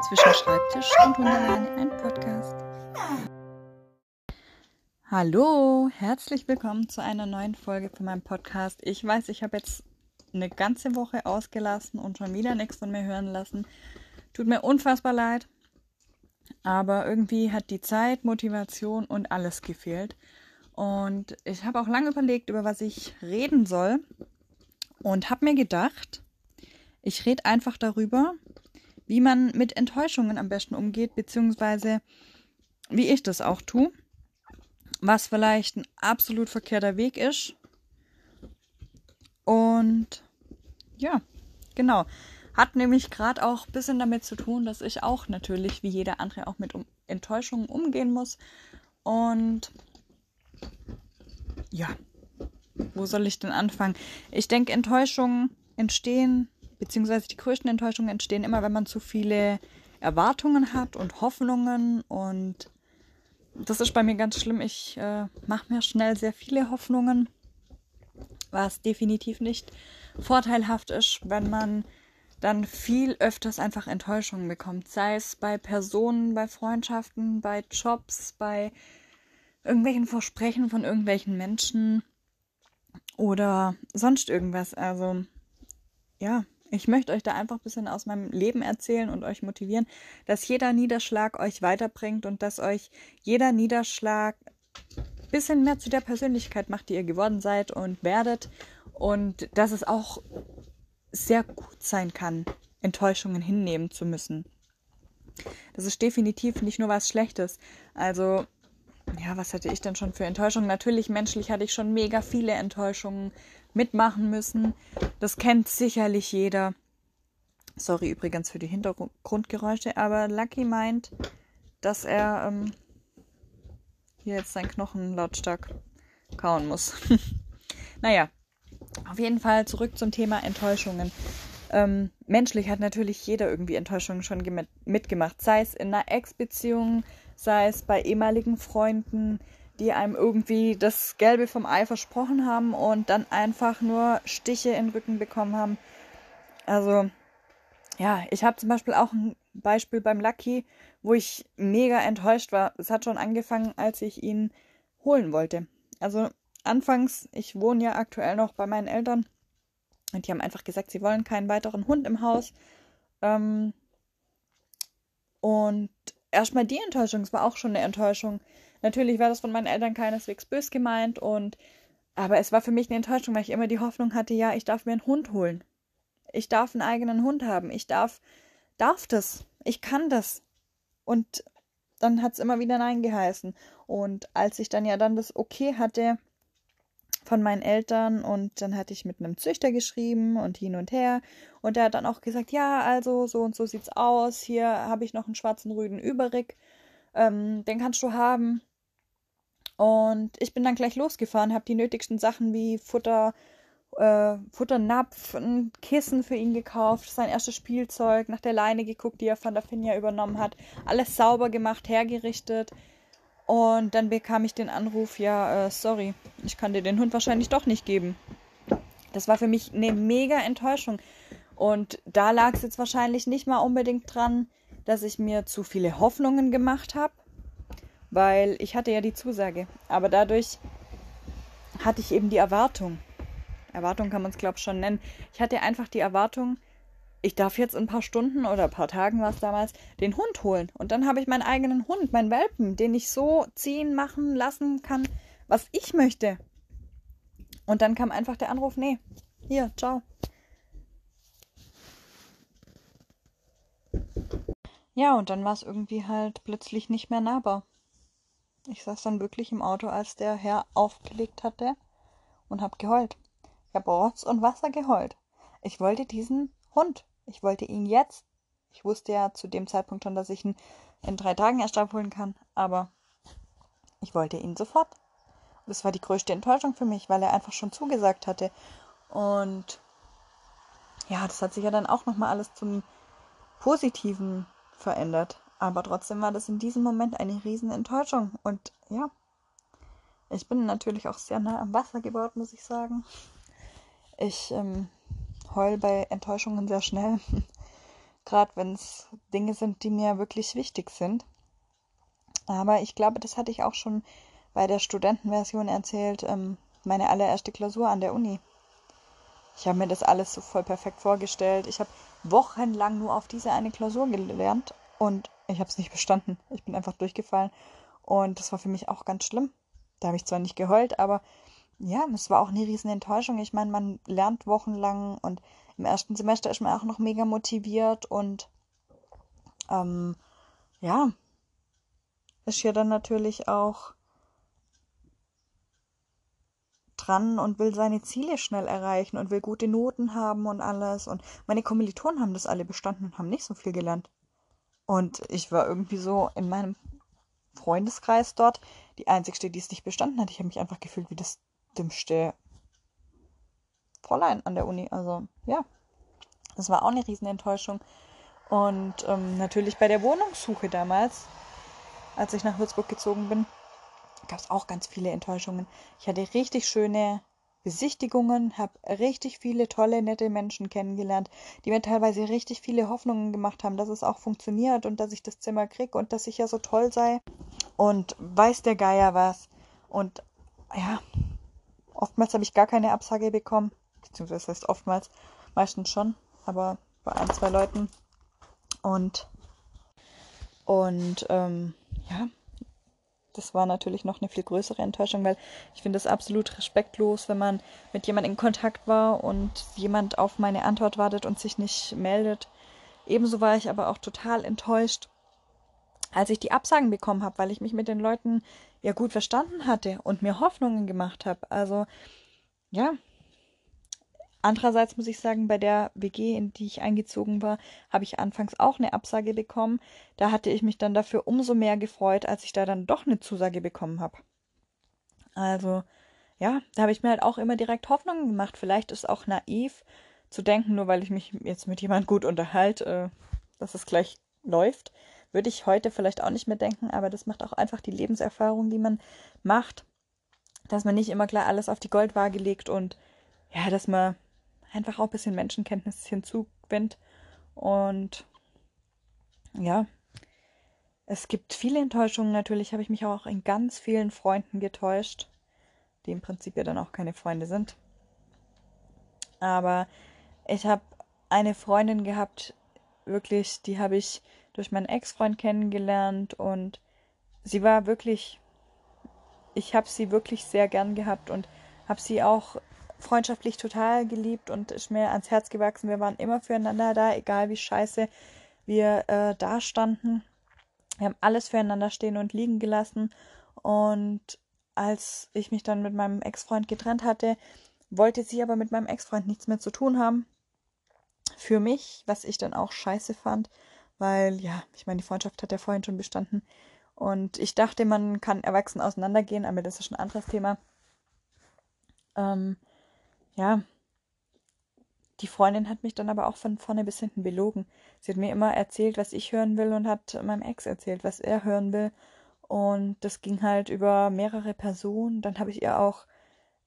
zwischen Schreibtisch und Hunderleine ein Podcast. Hallo, herzlich willkommen zu einer neuen Folge von meinem Podcast. Ich weiß, ich habe jetzt eine ganze Woche ausgelassen und schon wieder nichts von mir hören lassen. Tut mir unfassbar leid, aber irgendwie hat die Zeit, Motivation und alles gefehlt. Und ich habe auch lange überlegt, über was ich reden soll und habe mir gedacht, ich rede einfach darüber, wie man mit Enttäuschungen am besten umgeht, beziehungsweise wie ich das auch tue, was vielleicht ein absolut verkehrter Weg ist. Und ja, genau. Hat nämlich gerade auch ein bisschen damit zu tun, dass ich auch natürlich, wie jeder andere, auch mit um Enttäuschungen umgehen muss. Und ja, wo soll ich denn anfangen? Ich denke, Enttäuschungen entstehen beziehungsweise die größten Enttäuschungen entstehen immer, wenn man zu viele Erwartungen hat und Hoffnungen und das ist bei mir ganz schlimm. Ich äh, mache mir schnell sehr viele Hoffnungen, was definitiv nicht vorteilhaft ist, wenn man dann viel öfters einfach Enttäuschungen bekommt. Sei es bei Personen, bei Freundschaften, bei Jobs, bei irgendwelchen Versprechen von irgendwelchen Menschen oder sonst irgendwas. Also ja, ich möchte euch da einfach ein bisschen aus meinem Leben erzählen und euch motivieren, dass jeder Niederschlag euch weiterbringt und dass euch jeder Niederschlag ein bisschen mehr zu der Persönlichkeit macht, die ihr geworden seid und werdet. Und dass es auch sehr gut sein kann, Enttäuschungen hinnehmen zu müssen. Das ist definitiv nicht nur was Schlechtes. Also, ja, was hatte ich denn schon für Enttäuschungen? Natürlich, menschlich hatte ich schon mega viele Enttäuschungen mitmachen müssen. Das kennt sicherlich jeder. Sorry übrigens für die Hintergrundgeräusche, aber Lucky meint, dass er ähm, hier jetzt seinen Knochen lautstark kauen muss. naja, auf jeden Fall zurück zum Thema Enttäuschungen. Ähm, menschlich hat natürlich jeder irgendwie Enttäuschungen schon mitgemacht, sei es in einer Ex-Beziehung, sei es bei ehemaligen Freunden, die einem irgendwie das Gelbe vom Ei versprochen haben und dann einfach nur Stiche in den Rücken bekommen haben. Also, ja, ich habe zum Beispiel auch ein Beispiel beim Lucky, wo ich mega enttäuscht war. Es hat schon angefangen, als ich ihn holen wollte. Also, anfangs, ich wohne ja aktuell noch bei meinen Eltern und die haben einfach gesagt, sie wollen keinen weiteren Hund im Haus. Ähm, und erstmal die Enttäuschung, es war auch schon eine Enttäuschung Natürlich war das von meinen Eltern keineswegs bös gemeint und aber es war für mich eine Enttäuschung, weil ich immer die Hoffnung hatte, ja, ich darf mir einen Hund holen. Ich darf einen eigenen Hund haben. Ich darf, darf das. Ich kann das. Und dann hat es immer wieder Nein geheißen. Und als ich dann ja dann das Okay hatte von meinen Eltern und dann hatte ich mit einem Züchter geschrieben und hin und her und der hat dann auch gesagt, ja, also so und so sieht's aus. Hier habe ich noch einen schwarzen Rüden übrig. Ähm, den kannst du haben. Und ich bin dann gleich losgefahren, habe die nötigsten Sachen wie Futter, äh, Futternapf, ein Kissen für ihn gekauft, sein erstes Spielzeug, nach der Leine geguckt, die er von der Finja übernommen hat, alles sauber gemacht, hergerichtet. Und dann bekam ich den Anruf, ja, äh, sorry, ich kann dir den Hund wahrscheinlich doch nicht geben. Das war für mich eine mega Enttäuschung. Und da lag es jetzt wahrscheinlich nicht mal unbedingt dran, dass ich mir zu viele Hoffnungen gemacht habe, weil ich hatte ja die Zusage. Aber dadurch hatte ich eben die Erwartung. Erwartung kann man es, glaube ich, schon nennen. Ich hatte einfach die Erwartung, ich darf jetzt in ein paar Stunden oder ein paar Tagen war es damals, den Hund holen. Und dann habe ich meinen eigenen Hund, meinen Welpen, den ich so ziehen, machen, lassen kann, was ich möchte. Und dann kam einfach der Anruf, nee, hier, ciao. Ja, und dann war es irgendwie halt plötzlich nicht mehr nahbar. Ich saß dann wirklich im Auto, als der Herr aufgelegt hatte und hab geheult. Ich hab Rotz und Wasser geheult. Ich wollte diesen Hund. Ich wollte ihn jetzt. Ich wusste ja zu dem Zeitpunkt schon, dass ich ihn in drei Tagen erst abholen kann, aber ich wollte ihn sofort. Das war die größte Enttäuschung für mich, weil er einfach schon zugesagt hatte. Und ja, das hat sich ja dann auch nochmal alles zum Positiven verändert. Aber trotzdem war das in diesem Moment eine riesen Enttäuschung. Und ja, ich bin natürlich auch sehr nah am Wasser gebaut, muss ich sagen. Ich ähm, heul bei Enttäuschungen sehr schnell. gerade wenn es Dinge sind, die mir wirklich wichtig sind. Aber ich glaube, das hatte ich auch schon bei der Studentenversion erzählt, ähm, meine allererste Klausur an der Uni. Ich habe mir das alles so voll perfekt vorgestellt. Ich habe wochenlang nur auf diese eine Klausur gelernt und ich habe es nicht bestanden. Ich bin einfach durchgefallen und das war für mich auch ganz schlimm. Da habe ich zwar nicht geheult, aber ja, es war auch eine riesen Enttäuschung. Ich meine, man lernt wochenlang und im ersten Semester ist man auch noch mega motiviert und ähm, ja, ist ja dann natürlich auch dran und will seine Ziele schnell erreichen und will gute Noten haben und alles. Und meine Kommilitonen haben das alle bestanden und haben nicht so viel gelernt. Und ich war irgendwie so in meinem Freundeskreis dort die einzigste, die es nicht bestanden hat. Ich habe mich einfach gefühlt wie das dümmste Fräulein an der Uni. Also ja, das war auch eine Riesenenttäuschung. Und ähm, natürlich bei der Wohnungssuche damals, als ich nach Würzburg gezogen bin, gab es auch ganz viele Enttäuschungen. Ich hatte richtig schöne Besichtigungen, habe richtig viele tolle, nette Menschen kennengelernt, die mir teilweise richtig viele Hoffnungen gemacht haben, dass es auch funktioniert und dass ich das Zimmer kriege und dass ich ja so toll sei. Und weiß der Geier was. Und ja, oftmals habe ich gar keine Absage bekommen. Beziehungsweise das heißt oftmals, meistens schon, aber bei ein, zwei Leuten. Und, und ähm, ja, das war natürlich noch eine viel größere Enttäuschung, weil ich finde es absolut respektlos, wenn man mit jemandem in Kontakt war und jemand auf meine Antwort wartet und sich nicht meldet. Ebenso war ich aber auch total enttäuscht, als ich die Absagen bekommen habe, weil ich mich mit den Leuten ja gut verstanden hatte und mir Hoffnungen gemacht habe. Also ja, Andererseits muss ich sagen, bei der WG, in die ich eingezogen war, habe ich anfangs auch eine Absage bekommen. Da hatte ich mich dann dafür umso mehr gefreut, als ich da dann doch eine Zusage bekommen habe. Also, ja, da habe ich mir halt auch immer direkt Hoffnungen gemacht. Vielleicht ist auch naiv zu denken, nur weil ich mich jetzt mit jemandem gut unterhalte, äh, dass es gleich läuft. Würde ich heute vielleicht auch nicht mehr denken, aber das macht auch einfach die Lebenserfahrung, die man macht, dass man nicht immer klar alles auf die Goldwaage legt und ja, dass man einfach auch ein bisschen Menschenkenntnis hinzugewinnt. Und ja, es gibt viele Enttäuschungen. Natürlich habe ich mich auch in ganz vielen Freunden getäuscht, die im Prinzip ja dann auch keine Freunde sind. Aber ich habe eine Freundin gehabt, wirklich, die habe ich durch meinen Ex-Freund kennengelernt und sie war wirklich, ich habe sie wirklich sehr gern gehabt und habe sie auch freundschaftlich total geliebt und ist mir ans Herz gewachsen. Wir waren immer füreinander da, egal wie scheiße wir äh, da standen. Wir haben alles füreinander stehen und liegen gelassen. Und als ich mich dann mit meinem Ex-Freund getrennt hatte, wollte sie aber mit meinem Ex-Freund nichts mehr zu tun haben. Für mich, was ich dann auch scheiße fand, weil, ja, ich meine, die Freundschaft hat ja vorhin schon bestanden. Und ich dachte, man kann erwachsen auseinandergehen, aber das ist schon ein anderes Thema. Ähm, ja, die Freundin hat mich dann aber auch von vorne bis hinten belogen. Sie hat mir immer erzählt, was ich hören will und hat meinem Ex erzählt, was er hören will. Und das ging halt über mehrere Personen. Dann habe ich ihr auch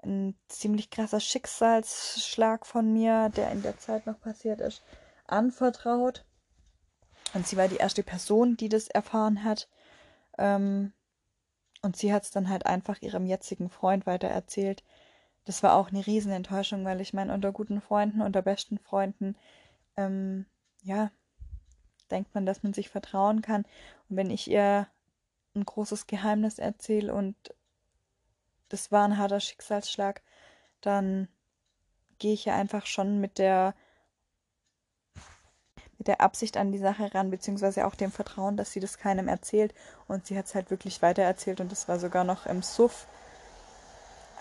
ein ziemlich krasser Schicksalsschlag von mir, der in der Zeit noch passiert ist, anvertraut. Und sie war die erste Person, die das erfahren hat. Ähm, und sie hat es dann halt einfach ihrem jetzigen Freund weitererzählt das war auch eine Riesenenttäuschung, weil ich meine, unter guten Freunden, unter besten Freunden, ähm, ja, denkt man, dass man sich vertrauen kann. Und wenn ich ihr ein großes Geheimnis erzähle und das war ein harter Schicksalsschlag, dann gehe ich ja einfach schon mit der mit der Absicht an die Sache ran, beziehungsweise auch dem Vertrauen, dass sie das keinem erzählt. Und sie hat es halt wirklich weitererzählt und das war sogar noch im Suff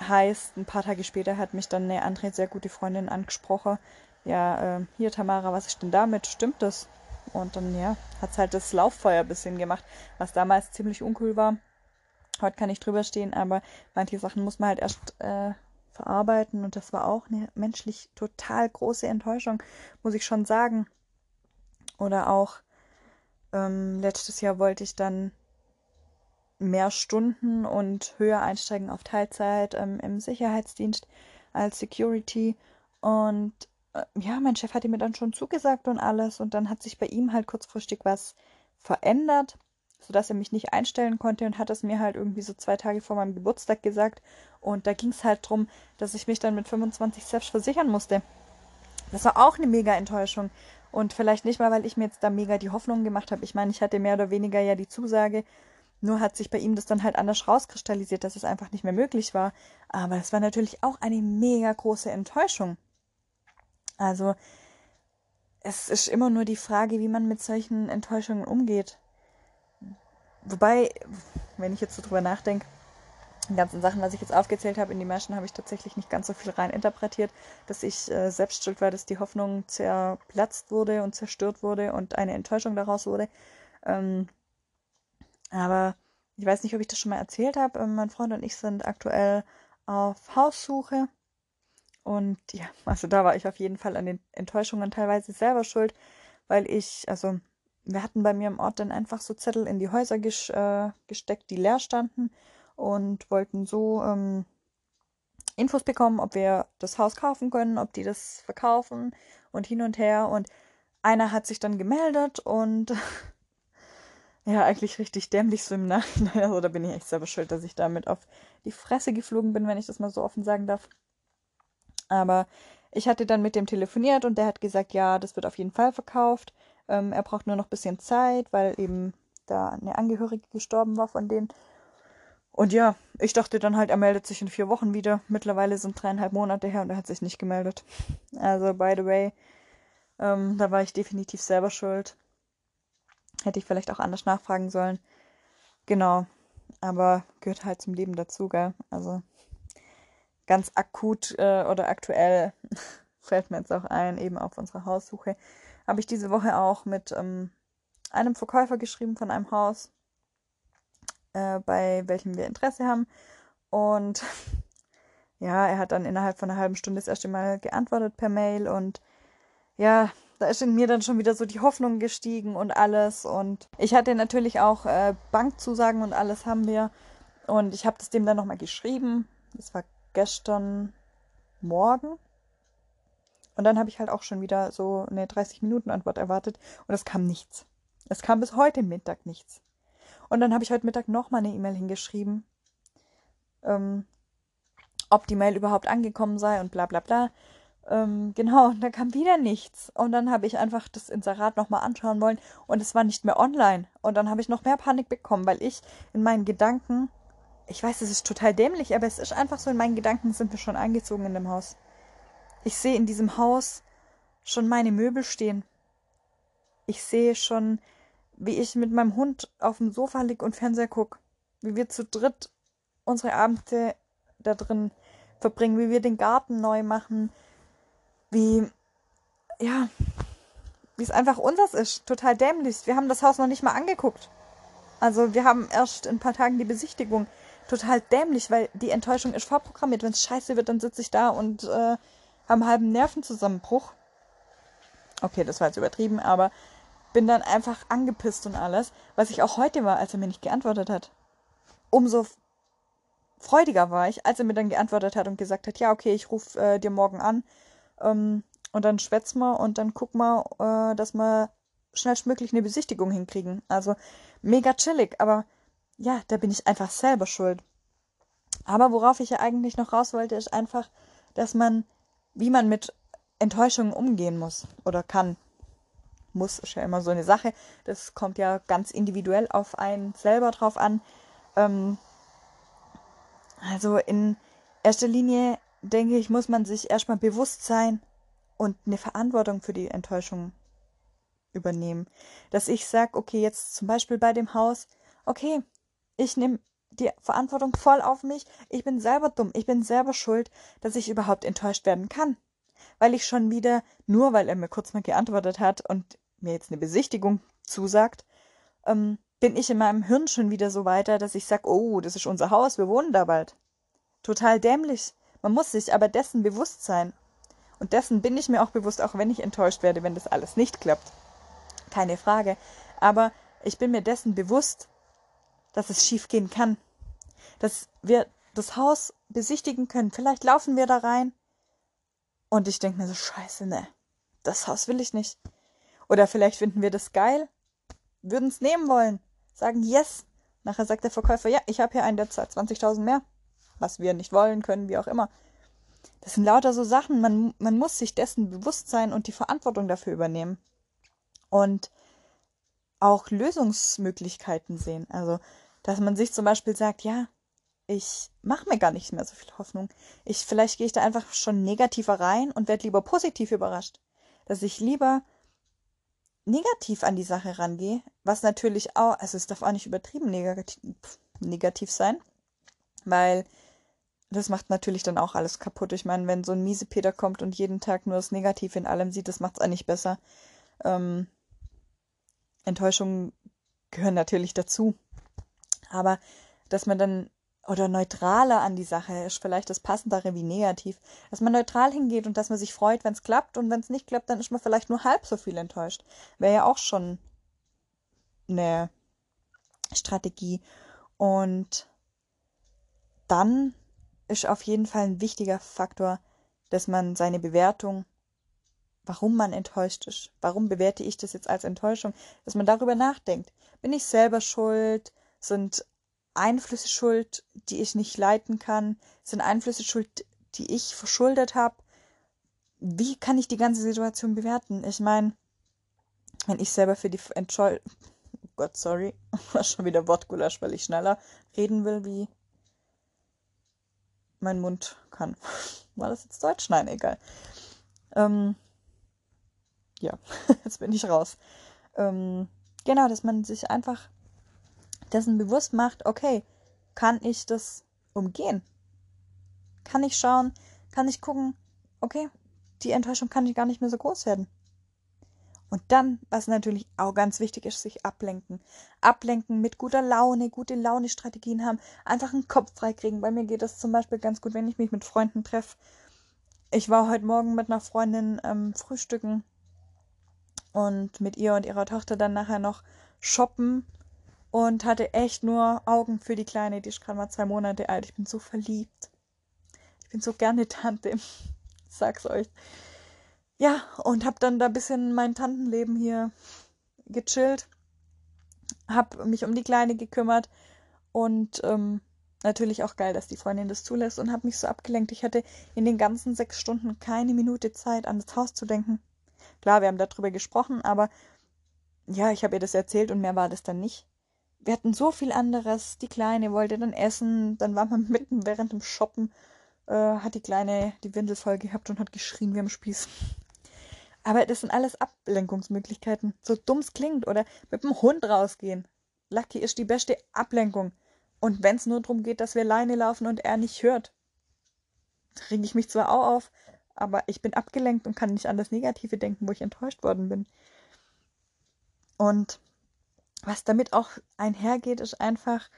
Heißt, ein paar Tage später hat mich dann eine andere sehr gute Freundin angesprochen. Ja, äh, hier Tamara, was ist denn damit? Stimmt das? Und dann, ja, hat es halt das Lauffeuer ein bisschen gemacht, was damals ziemlich uncool war. Heute kann ich drüber stehen, aber manche Sachen muss man halt erst äh, verarbeiten und das war auch eine menschlich total große Enttäuschung, muss ich schon sagen. Oder auch ähm, letztes Jahr wollte ich dann mehr Stunden und höher einsteigen auf Teilzeit ähm, im Sicherheitsdienst als Security. Und äh, ja, mein Chef hatte mir dann schon zugesagt und alles. Und dann hat sich bei ihm halt kurzfristig was verändert, sodass er mich nicht einstellen konnte und hat es mir halt irgendwie so zwei Tage vor meinem Geburtstag gesagt. Und da ging es halt darum, dass ich mich dann mit 25 selbst versichern musste. Das war auch eine mega Enttäuschung. Und vielleicht nicht mal, weil ich mir jetzt da mega die Hoffnung gemacht habe. Ich meine, ich hatte mehr oder weniger ja die Zusage. Nur hat sich bei ihm das dann halt anders rauskristallisiert, dass es einfach nicht mehr möglich war. Aber es war natürlich auch eine mega große Enttäuschung. Also, es ist immer nur die Frage, wie man mit solchen Enttäuschungen umgeht. Wobei, wenn ich jetzt so drüber nachdenke, die ganzen Sachen, was ich jetzt aufgezählt habe, in die Menschen habe ich tatsächlich nicht ganz so viel rein interpretiert, dass ich äh, selbst schuld war, dass die Hoffnung zerplatzt wurde und zerstört wurde und eine Enttäuschung daraus wurde. Ähm, aber ich weiß nicht, ob ich das schon mal erzählt habe. Ähm, mein Freund und ich sind aktuell auf Haussuche. Und ja, also da war ich auf jeden Fall an den Enttäuschungen teilweise selber schuld, weil ich, also wir hatten bei mir im Ort dann einfach so Zettel in die Häuser ges äh, gesteckt, die leer standen und wollten so ähm, Infos bekommen, ob wir das Haus kaufen können, ob die das verkaufen und hin und her. Und einer hat sich dann gemeldet und ja, eigentlich richtig dämlich so im Nachhinein. Also da bin ich echt selber schuld, dass ich damit auf die Fresse geflogen bin, wenn ich das mal so offen sagen darf. Aber ich hatte dann mit dem telefoniert und der hat gesagt, ja, das wird auf jeden Fall verkauft. Ähm, er braucht nur noch ein bisschen Zeit, weil eben da eine Angehörige gestorben war von denen. Und ja, ich dachte dann halt, er meldet sich in vier Wochen wieder. Mittlerweile sind dreieinhalb Monate her und er hat sich nicht gemeldet. Also, by the way, ähm, da war ich definitiv selber schuld. Hätte ich vielleicht auch anders nachfragen sollen. Genau. Aber gehört halt zum Leben dazu, gell? Also, ganz akut äh, oder aktuell fällt mir jetzt auch ein, eben auf unserer Haussuche, habe ich diese Woche auch mit ähm, einem Verkäufer geschrieben von einem Haus äh, bei welchem wir Interesse haben. Und ja, er hat dann innerhalb von einer halben Stunde das erste Mal geantwortet per Mail und ja, da ist in mir dann schon wieder so die Hoffnung gestiegen und alles. Und ich hatte natürlich auch äh, Bankzusagen und alles haben wir. Und ich habe das dem dann nochmal geschrieben. Das war gestern Morgen. Und dann habe ich halt auch schon wieder so eine 30-Minuten-Antwort erwartet. Und es kam nichts. Es kam bis heute Mittag nichts. Und dann habe ich heute Mittag nochmal eine E-Mail hingeschrieben, ähm, ob die Mail überhaupt angekommen sei und bla bla bla. Ähm, genau, da kam wieder nichts. Und dann habe ich einfach das Inserat nochmal anschauen wollen und es war nicht mehr online. Und dann habe ich noch mehr Panik bekommen, weil ich in meinen Gedanken, ich weiß, es ist total dämlich, aber es ist einfach so, in meinen Gedanken sind wir schon eingezogen in dem Haus. Ich sehe in diesem Haus schon meine Möbel stehen. Ich sehe schon wie ich mit meinem Hund auf dem Sofa lieg und Fernseher guck, wie wir zu dritt unsere Abende da drin verbringen, wie wir den Garten neu machen, wie ja, wie es einfach unseres ist, total dämlich. Wir haben das Haus noch nicht mal angeguckt. Also wir haben erst in ein paar Tagen die Besichtigung. Total dämlich, weil die Enttäuschung ist vorprogrammiert. Wenn es scheiße wird, dann sitze ich da und äh, habe einen halben Nervenzusammenbruch. Okay, das war jetzt übertrieben, aber bin dann einfach angepisst und alles, was ich auch heute war, als er mir nicht geantwortet hat. Umso freudiger war ich, als er mir dann geantwortet hat und gesagt hat, ja, okay, ich rufe äh, dir morgen an ähm, und dann schwätzen wir und dann gucken wir, äh, dass wir schnellstmöglich eine Besichtigung hinkriegen. Also mega chillig, aber ja, da bin ich einfach selber schuld. Aber worauf ich ja eigentlich noch raus wollte, ist einfach, dass man, wie man mit Enttäuschungen umgehen muss oder kann muss, ist ja immer so eine Sache. Das kommt ja ganz individuell auf einen selber drauf an. Ähm, also in erster Linie, denke ich, muss man sich erstmal bewusst sein und eine Verantwortung für die Enttäuschung übernehmen. Dass ich sage, okay, jetzt zum Beispiel bei dem Haus, okay, ich nehme die Verantwortung voll auf mich. Ich bin selber dumm. Ich bin selber schuld, dass ich überhaupt enttäuscht werden kann weil ich schon wieder, nur weil er mir kurz mal geantwortet hat und mir jetzt eine Besichtigung zusagt, ähm, bin ich in meinem Hirn schon wieder so weiter, dass ich sage, oh, das ist unser Haus, wir wohnen da bald. Total dämlich. Man muss sich aber dessen bewusst sein. Und dessen bin ich mir auch bewusst, auch wenn ich enttäuscht werde, wenn das alles nicht klappt. Keine Frage. Aber ich bin mir dessen bewusst, dass es schiefgehen kann. Dass wir das Haus besichtigen können. Vielleicht laufen wir da rein Und ich denke mir so, scheiße, ne, das Haus will ich nicht. Oder vielleicht finden wir das geil, würden es nehmen wollen, sagen yes. Nachher sagt der Verkäufer, ja, ich habe hier einen, der zahlt 20.000 mehr. Was wir nicht wollen können, wie auch immer. Das sind lauter so Sachen, man, man muss sich dessen bewusst sein und die Verantwortung dafür übernehmen. Und auch Lösungsmöglichkeiten sehen. Also, dass man sich zum Beispiel sagt, ja, ich mache mir gar nicht mehr so viel Hoffnung. Ich, vielleicht gehe ich da einfach schon negativer rein und werde lieber positiv überrascht. Dass ich lieber negativ an die Sache rangehe, was natürlich auch, also es darf auch nicht übertrieben negativ, negativ sein, weil das macht natürlich dann auch alles kaputt. Ich meine, wenn so ein miese Peter kommt und jeden Tag nur das Negative in allem sieht, das macht es nicht besser. Ähm, Enttäuschungen gehören natürlich dazu. Aber dass man dann oder neutraler an die Sache ist vielleicht das Passendere wie negativ. Dass man neutral hingeht und dass man sich freut, wenn es klappt und wenn es nicht klappt, dann ist man vielleicht nur halb so viel enttäuscht. Wäre ja auch schon eine Strategie. Und dann ist auf jeden Fall ein wichtiger Faktor, dass man seine Bewertung, warum man enttäuscht ist, warum bewerte ich das jetzt als Enttäuschung, dass man darüber nachdenkt. Bin ich selber schuld? Sind Einflüsse schuld, die ich nicht leiten kann? Sind Einflüsse schuld, die ich verschuldet habe? Wie kann ich die ganze Situation bewerten? Ich meine, wenn ich selber für die Entschuld oh Gott, sorry, war schon wieder Wortgulasch, weil ich schneller reden will, wie mein Mund kann. War das jetzt Deutsch? Nein, egal. Ähm, ja, jetzt bin ich raus. Ähm, genau, dass man sich einfach dessen bewusst macht, okay, kann ich das umgehen? Kann ich schauen, kann ich gucken, okay, die Enttäuschung kann ich gar nicht mehr so groß werden. Und dann, was natürlich auch ganz wichtig ist, sich ablenken. Ablenken mit guter Laune, gute Laune-Strategien haben, einfach einen Kopf freikriegen. Bei mir geht das zum Beispiel ganz gut, wenn ich mich mit Freunden treffe. Ich war heute Morgen mit einer Freundin ähm, frühstücken und mit ihr und ihrer Tochter dann nachher noch shoppen und hatte echt nur Augen für die Kleine, die ist gerade mal zwei Monate alt. Ich bin so verliebt. Ich bin so gerne Tante. Sag's euch. Ja, und hab dann da ein bisschen mein Tantenleben hier gechillt. Hab mich um die Kleine gekümmert und ähm, natürlich auch geil, dass die Freundin das zulässt und hab mich so abgelenkt. Ich hatte in den ganzen sechs Stunden keine Minute Zeit, an das Haus zu denken. Klar, wir haben darüber gesprochen, aber ja, ich habe ihr das erzählt und mehr war das dann nicht wir hatten so viel anderes. Die Kleine wollte dann essen, dann war man mitten während dem Shoppen, äh, hat die Kleine die Windel voll gehabt und hat geschrien wie am Spieß. Aber das sind alles Ablenkungsmöglichkeiten. So dumm es klingt. Oder mit dem Hund rausgehen. Lucky ist die beste Ablenkung. Und wenn es nur darum geht, dass wir alleine laufen und er nicht hört, reg ich mich zwar auch auf, aber ich bin abgelenkt und kann nicht an das Negative denken, wo ich enttäuscht worden bin. Und was damit auch einhergeht, ist einfach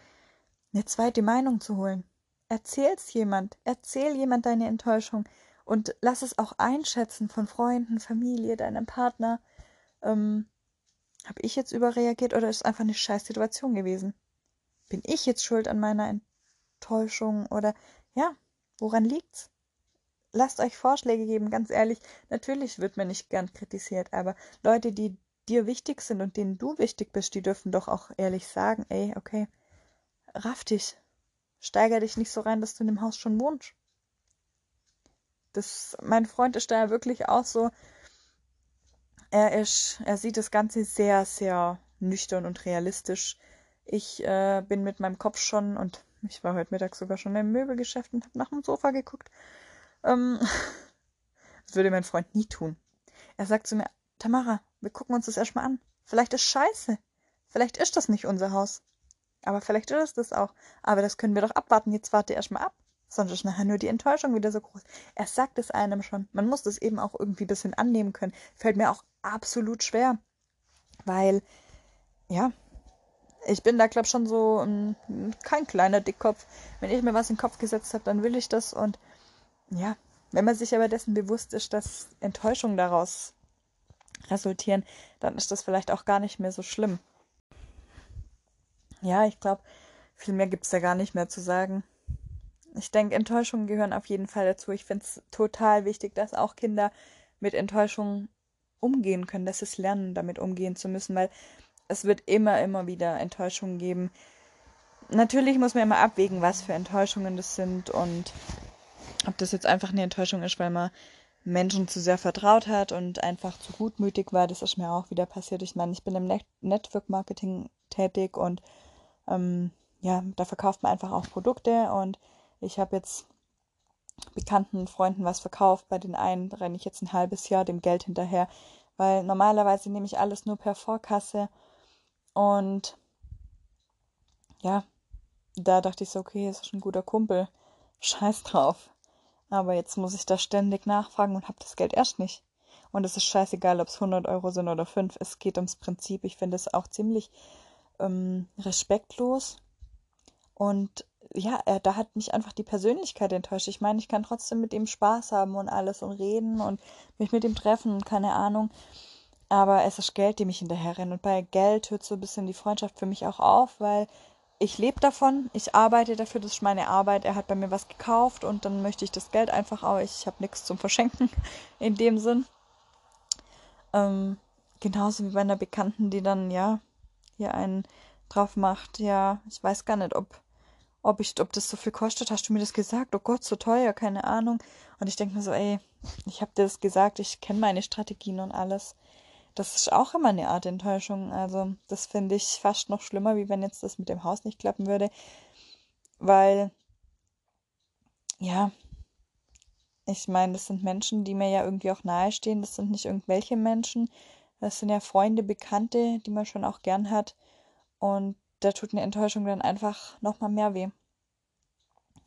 eine zweite Meinung zu holen. Erzähl's jemand, erzähl jemand deine Enttäuschung und lass es auch einschätzen von Freunden, Familie, deinem Partner. Ähm, Habe ich jetzt überreagiert oder ist es einfach eine scheiß Situation gewesen? Bin ich jetzt schuld an meiner Enttäuschung oder ja, woran liegt's? Lasst euch Vorschläge geben, ganz ehrlich. Natürlich wird man nicht gern kritisiert, aber Leute, die dir wichtig sind und denen du wichtig bist, die dürfen doch auch ehrlich sagen, ey, okay, raff dich. Steiger dich nicht so rein, dass du in dem Haus schon wohnst. Das, mein Freund ist da ja wirklich auch so, er ist, er sieht das Ganze sehr, sehr nüchtern und realistisch. Ich äh, bin mit meinem Kopf schon und ich war heute Mittag sogar schon im Möbelgeschäft und habe nach dem Sofa geguckt. Ähm, das würde mein Freund nie tun. Er sagt zu mir, Tamara, wir gucken uns das erstmal an. Vielleicht ist scheiße. Vielleicht ist das nicht unser Haus. Aber vielleicht ist es das auch. Aber das können wir doch abwarten. Jetzt warte erstmal ab. Sonst ist nachher nur die Enttäuschung wieder so groß. Er sagt es einem schon. Man muss das eben auch irgendwie ein bisschen annehmen können. Fällt mir auch absolut schwer. Weil, ja, ich bin da, glaube ich, schon so um, kein kleiner Dickkopf. Wenn ich mir was in den Kopf gesetzt habe, dann will ich das. Und ja, wenn man sich aber dessen bewusst ist, dass Enttäuschung daraus resultieren, dann ist das vielleicht auch gar nicht mehr so schlimm. Ja, ich glaube, viel mehr gibt es da gar nicht mehr zu sagen. ich denke, Enttäuschungen gehören auf jeden Fall dazu. Ich finde es total wichtig, dass auch Kinder mit Enttäuschungen umgehen können, dass sie es lernen, damit umgehen zu müssen, weil es wird immer, immer wieder Enttäuschungen geben. Natürlich muss man immer abwägen, was für Enttäuschungen das sind und ob das jetzt einfach eine Enttäuschung ist, weil man Menschen zu sehr vertraut hat und einfach zu gutmütig war. Das ist mir auch wieder passiert. Ich meine, ich bin im Net Network Marketing tätig und ähm, ja, da verkauft man einfach auch Produkte und ich habe jetzt bekannten Freunden was verkauft. Bei den einen renne ich jetzt ein halbes Jahr dem Geld hinterher, weil normalerweise nehme ich alles nur per Vorkasse und ja, da dachte ich so, okay, ist ein guter Kumpel, scheiß drauf. Aber jetzt muss ich da ständig nachfragen und habe das Geld erst nicht. Und es ist scheißegal, ob es 100 Euro sind oder 5. Es geht ums Prinzip. Ich finde es auch ziemlich ähm, respektlos. Und ja, er, da hat mich einfach die Persönlichkeit enttäuscht. Ich meine, ich kann trotzdem mit ihm Spaß haben und alles und reden und mich mit ihm treffen und keine Ahnung. Aber es ist Geld, die mich hinterher rennt. Und bei Geld hört so ein bisschen die Freundschaft für mich auch auf, weil ich lebe davon, ich arbeite dafür, das ist meine Arbeit. Er hat bei mir was gekauft und dann möchte ich das Geld einfach auch. Ich habe nichts zum Verschenken in dem Sinn. Ähm, genauso wie bei einer Bekannten, die dann, ja, hier einen drauf macht. Ja, ich weiß gar nicht, ob ob ich, ob das so viel kostet, hast du mir das gesagt? Oh Gott, so teuer, keine Ahnung. Und ich denke mir so, ey, ich habe dir das gesagt, ich kenne meine Strategien und alles. Das ist auch immer eine Art Enttäuschung. Also, das finde ich fast noch schlimmer, wie wenn jetzt das mit dem Haus nicht klappen würde. Weil, ja, ich meine, das sind Menschen, die mir ja irgendwie auch nahestehen. Das sind nicht irgendwelche Menschen. Das sind ja Freunde, Bekannte, die man schon auch gern hat. Und da tut eine Enttäuschung dann einfach nochmal mehr weh.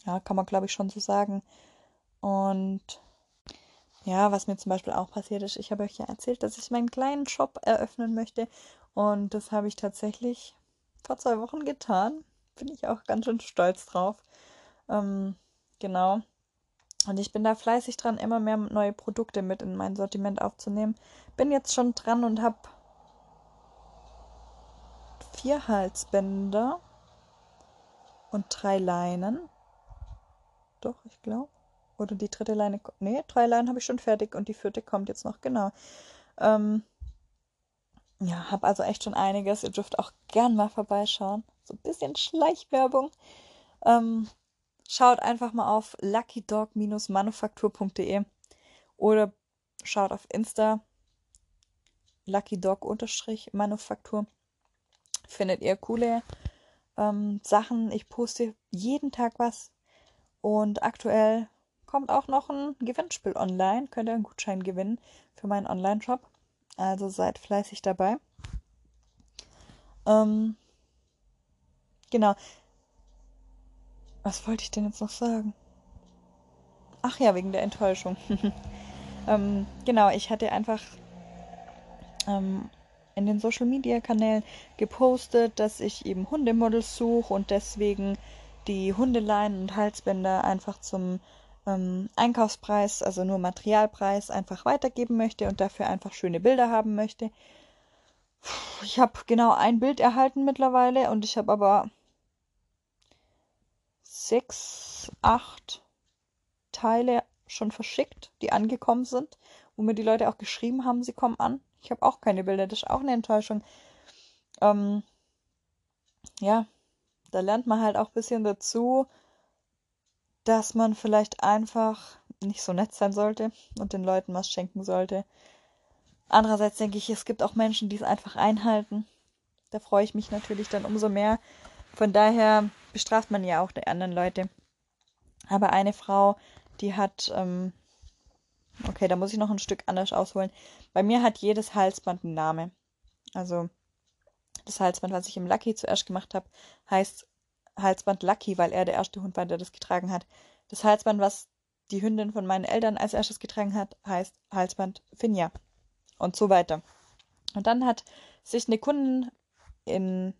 Ja, kann man glaube ich schon so sagen. Und ja, was mir zum Beispiel auch passiert ist, ich habe euch ja erzählt, dass ich meinen kleinen Shop eröffnen möchte. Und das habe ich tatsächlich vor zwei Wochen getan. Bin ich auch ganz schön stolz drauf. Ähm, genau. Und ich bin da fleißig dran, immer mehr neue Produkte mit in mein Sortiment aufzunehmen. Bin jetzt schon dran und habe vier Halsbänder und drei Leinen. Doch, ich glaube. Oder die dritte Leine. Ne, drei Leinen habe ich schon fertig und die vierte kommt jetzt noch, genau. Ähm, ja, habe also echt schon einiges. Ihr dürft auch gern mal vorbeischauen. So ein bisschen Schleichwerbung. Ähm, schaut einfach mal auf luckydog-manufaktur.de oder schaut auf Insta luckydog-manufaktur findet ihr coole ähm, Sachen. Ich poste jeden Tag was. Und aktuell kommt auch noch ein Gewinnspiel online. Könnt ihr einen Gutschein gewinnen für meinen Online-Shop. Also seid fleißig dabei. Ähm, genau. Was wollte ich denn jetzt noch sagen? Ach ja, wegen der Enttäuschung. ähm, genau, ich hatte einfach ähm, in den Social Media Kanälen gepostet, dass ich eben Hundemodels suche und deswegen die Hundeleinen und Halsbänder einfach zum ähm, Einkaufspreis, also nur Materialpreis, einfach weitergeben möchte und dafür einfach schöne Bilder haben möchte. Ich habe genau ein Bild erhalten mittlerweile und ich habe aber sechs, acht Teile schon verschickt, die angekommen sind, wo mir die Leute auch geschrieben haben, sie kommen an. Ich habe auch keine Bilder, das ist auch eine Enttäuschung. Ähm, ja, da lernt man halt auch ein bisschen dazu, dass man vielleicht einfach nicht so nett sein sollte und den Leuten was schenken sollte. Andererseits denke ich, es gibt auch Menschen, die es einfach einhalten. Da freue ich mich natürlich dann umso mehr. Von daher bestraft man ja auch die anderen Leute. Aber eine Frau, die hat ähm, Okay, da muss ich noch ein Stück anders ausholen. Bei mir hat jedes Halsband einen Namen. Also das Halsband, was ich im Lucky zuerst gemacht habe, heißt Halsband Lucky, weil er der erste Hund war, der das getragen hat. Das Halsband, was die Hündin von meinen Eltern als erstes getragen hat, heißt Halsband Finja. Und so weiter. Und dann hat sich eine Kundin in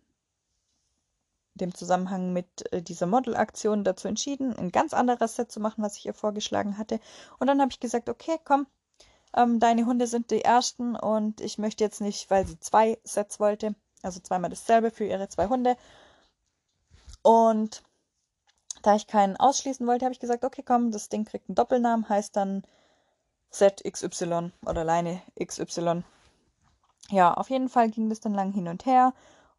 dem Zusammenhang mit äh, dieser Modelaktion dazu entschieden, ein ganz anderes Set zu machen, was ich ihr vorgeschlagen hatte. Und dann habe ich gesagt, okay, komm, ähm, deine Hunde sind die ersten und ich möchte jetzt nicht, weil sie zwei Sets wollte, also zweimal dasselbe für ihre zwei Hunde. Und Da ich keinen ausschließen wollte, habe ich gesagt, okay, komm, das Ding kriegt einen Doppelnamen, heißt dann ZXY oder Leine XY. Ja, auf jeden Fall ging das dann lang hin und her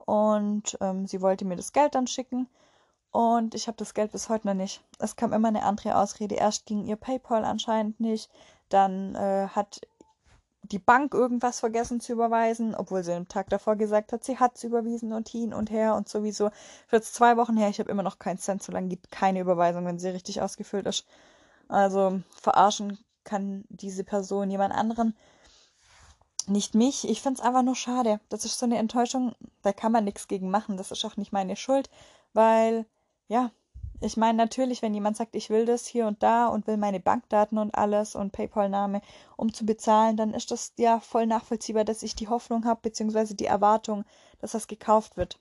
und ähm, sie wollte mir das Geld dann schicken und ich habe das Geld bis heute noch nicht. Es kam immer eine andere Ausrede. Erst ging ihr PayPal anscheinend nicht, dann äh, hat die Bank irgendwas vergessen zu überweisen, obwohl sie am Tag davor gesagt hat, sie hat es überwiesen und hin und her und sowieso. Für jetzt zwei Wochen her, ich habe immer noch keinen Cent, so lange gibt keine Überweisung, wenn sie richtig ausgefüllt ist. Also verarschen kann diese Person jemand anderen, nicht mich. Ich finde es einfach nur schade. Das ist so eine Enttäuschung, da kann man nichts gegen machen. Das ist auch nicht meine Schuld, weil, ja, ich meine natürlich, wenn jemand sagt, ich will das hier und da und will meine Bankdaten und alles und PayPal-Name, um zu bezahlen, dann ist das ja voll nachvollziehbar, dass ich die Hoffnung habe, beziehungsweise die Erwartung, dass das gekauft wird.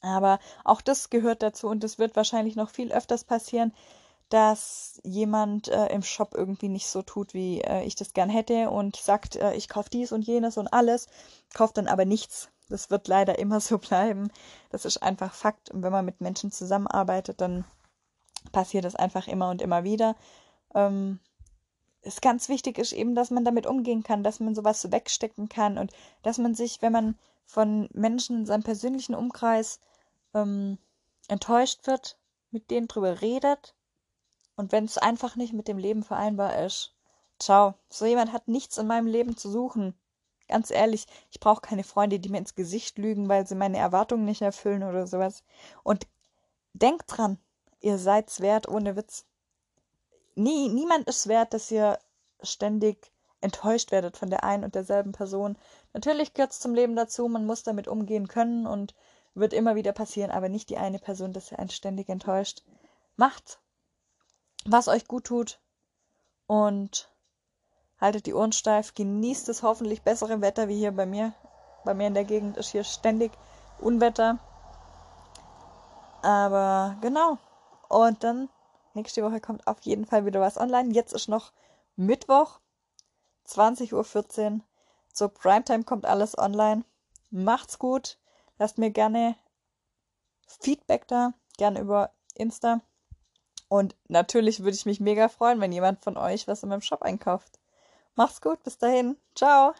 Aber auch das gehört dazu und das wird wahrscheinlich noch viel öfters passieren, dass jemand äh, im Shop irgendwie nicht so tut, wie äh, ich das gern hätte und sagt, äh, ich kaufe dies und jenes und alles, kauft dann aber nichts. Das wird leider immer so bleiben. Das ist einfach Fakt. Und wenn man mit Menschen zusammenarbeitet, dann passiert das einfach immer und immer wieder. Ähm, es ganz wichtig ist eben, dass man damit umgehen kann, dass man sowas wegstecken kann und dass man sich, wenn man von Menschen in seinem persönlichen Umkreis ähm, enttäuscht wird, mit denen drüber redet und wenn es einfach nicht mit dem Leben vereinbar ist, ciao. So jemand hat nichts in meinem Leben zu suchen. Ganz ehrlich, ich brauche keine Freunde, die mir ins Gesicht lügen, weil sie meine Erwartungen nicht erfüllen oder sowas. Und denkt dran, ihr seid's wert ohne Witz. Nie, niemand ist wert, dass ihr ständig enttäuscht werdet von der einen und derselben Person. Natürlich gehört es zum Leben dazu, man muss damit umgehen können und wird immer wieder passieren, aber nicht die eine Person, dass ihr einen ständig enttäuscht. Macht, was euch gut tut und haltet die Ohren steif, genießt das hoffentlich bessere Wetter wie hier bei mir. Bei mir in der Gegend ist hier ständig Unwetter. Aber genau. Und dann nächste Woche kommt auf jeden Fall wieder was online. Jetzt ist noch Mittwoch, 20.14 Uhr. Zur Primetime kommt alles online. Macht's gut. Lasst mir gerne Feedback da. Gerne über Insta. Und natürlich würde ich mich mega freuen, wenn jemand von euch was in meinem Shop einkauft. Macht's gut, bis dahin. Ciao.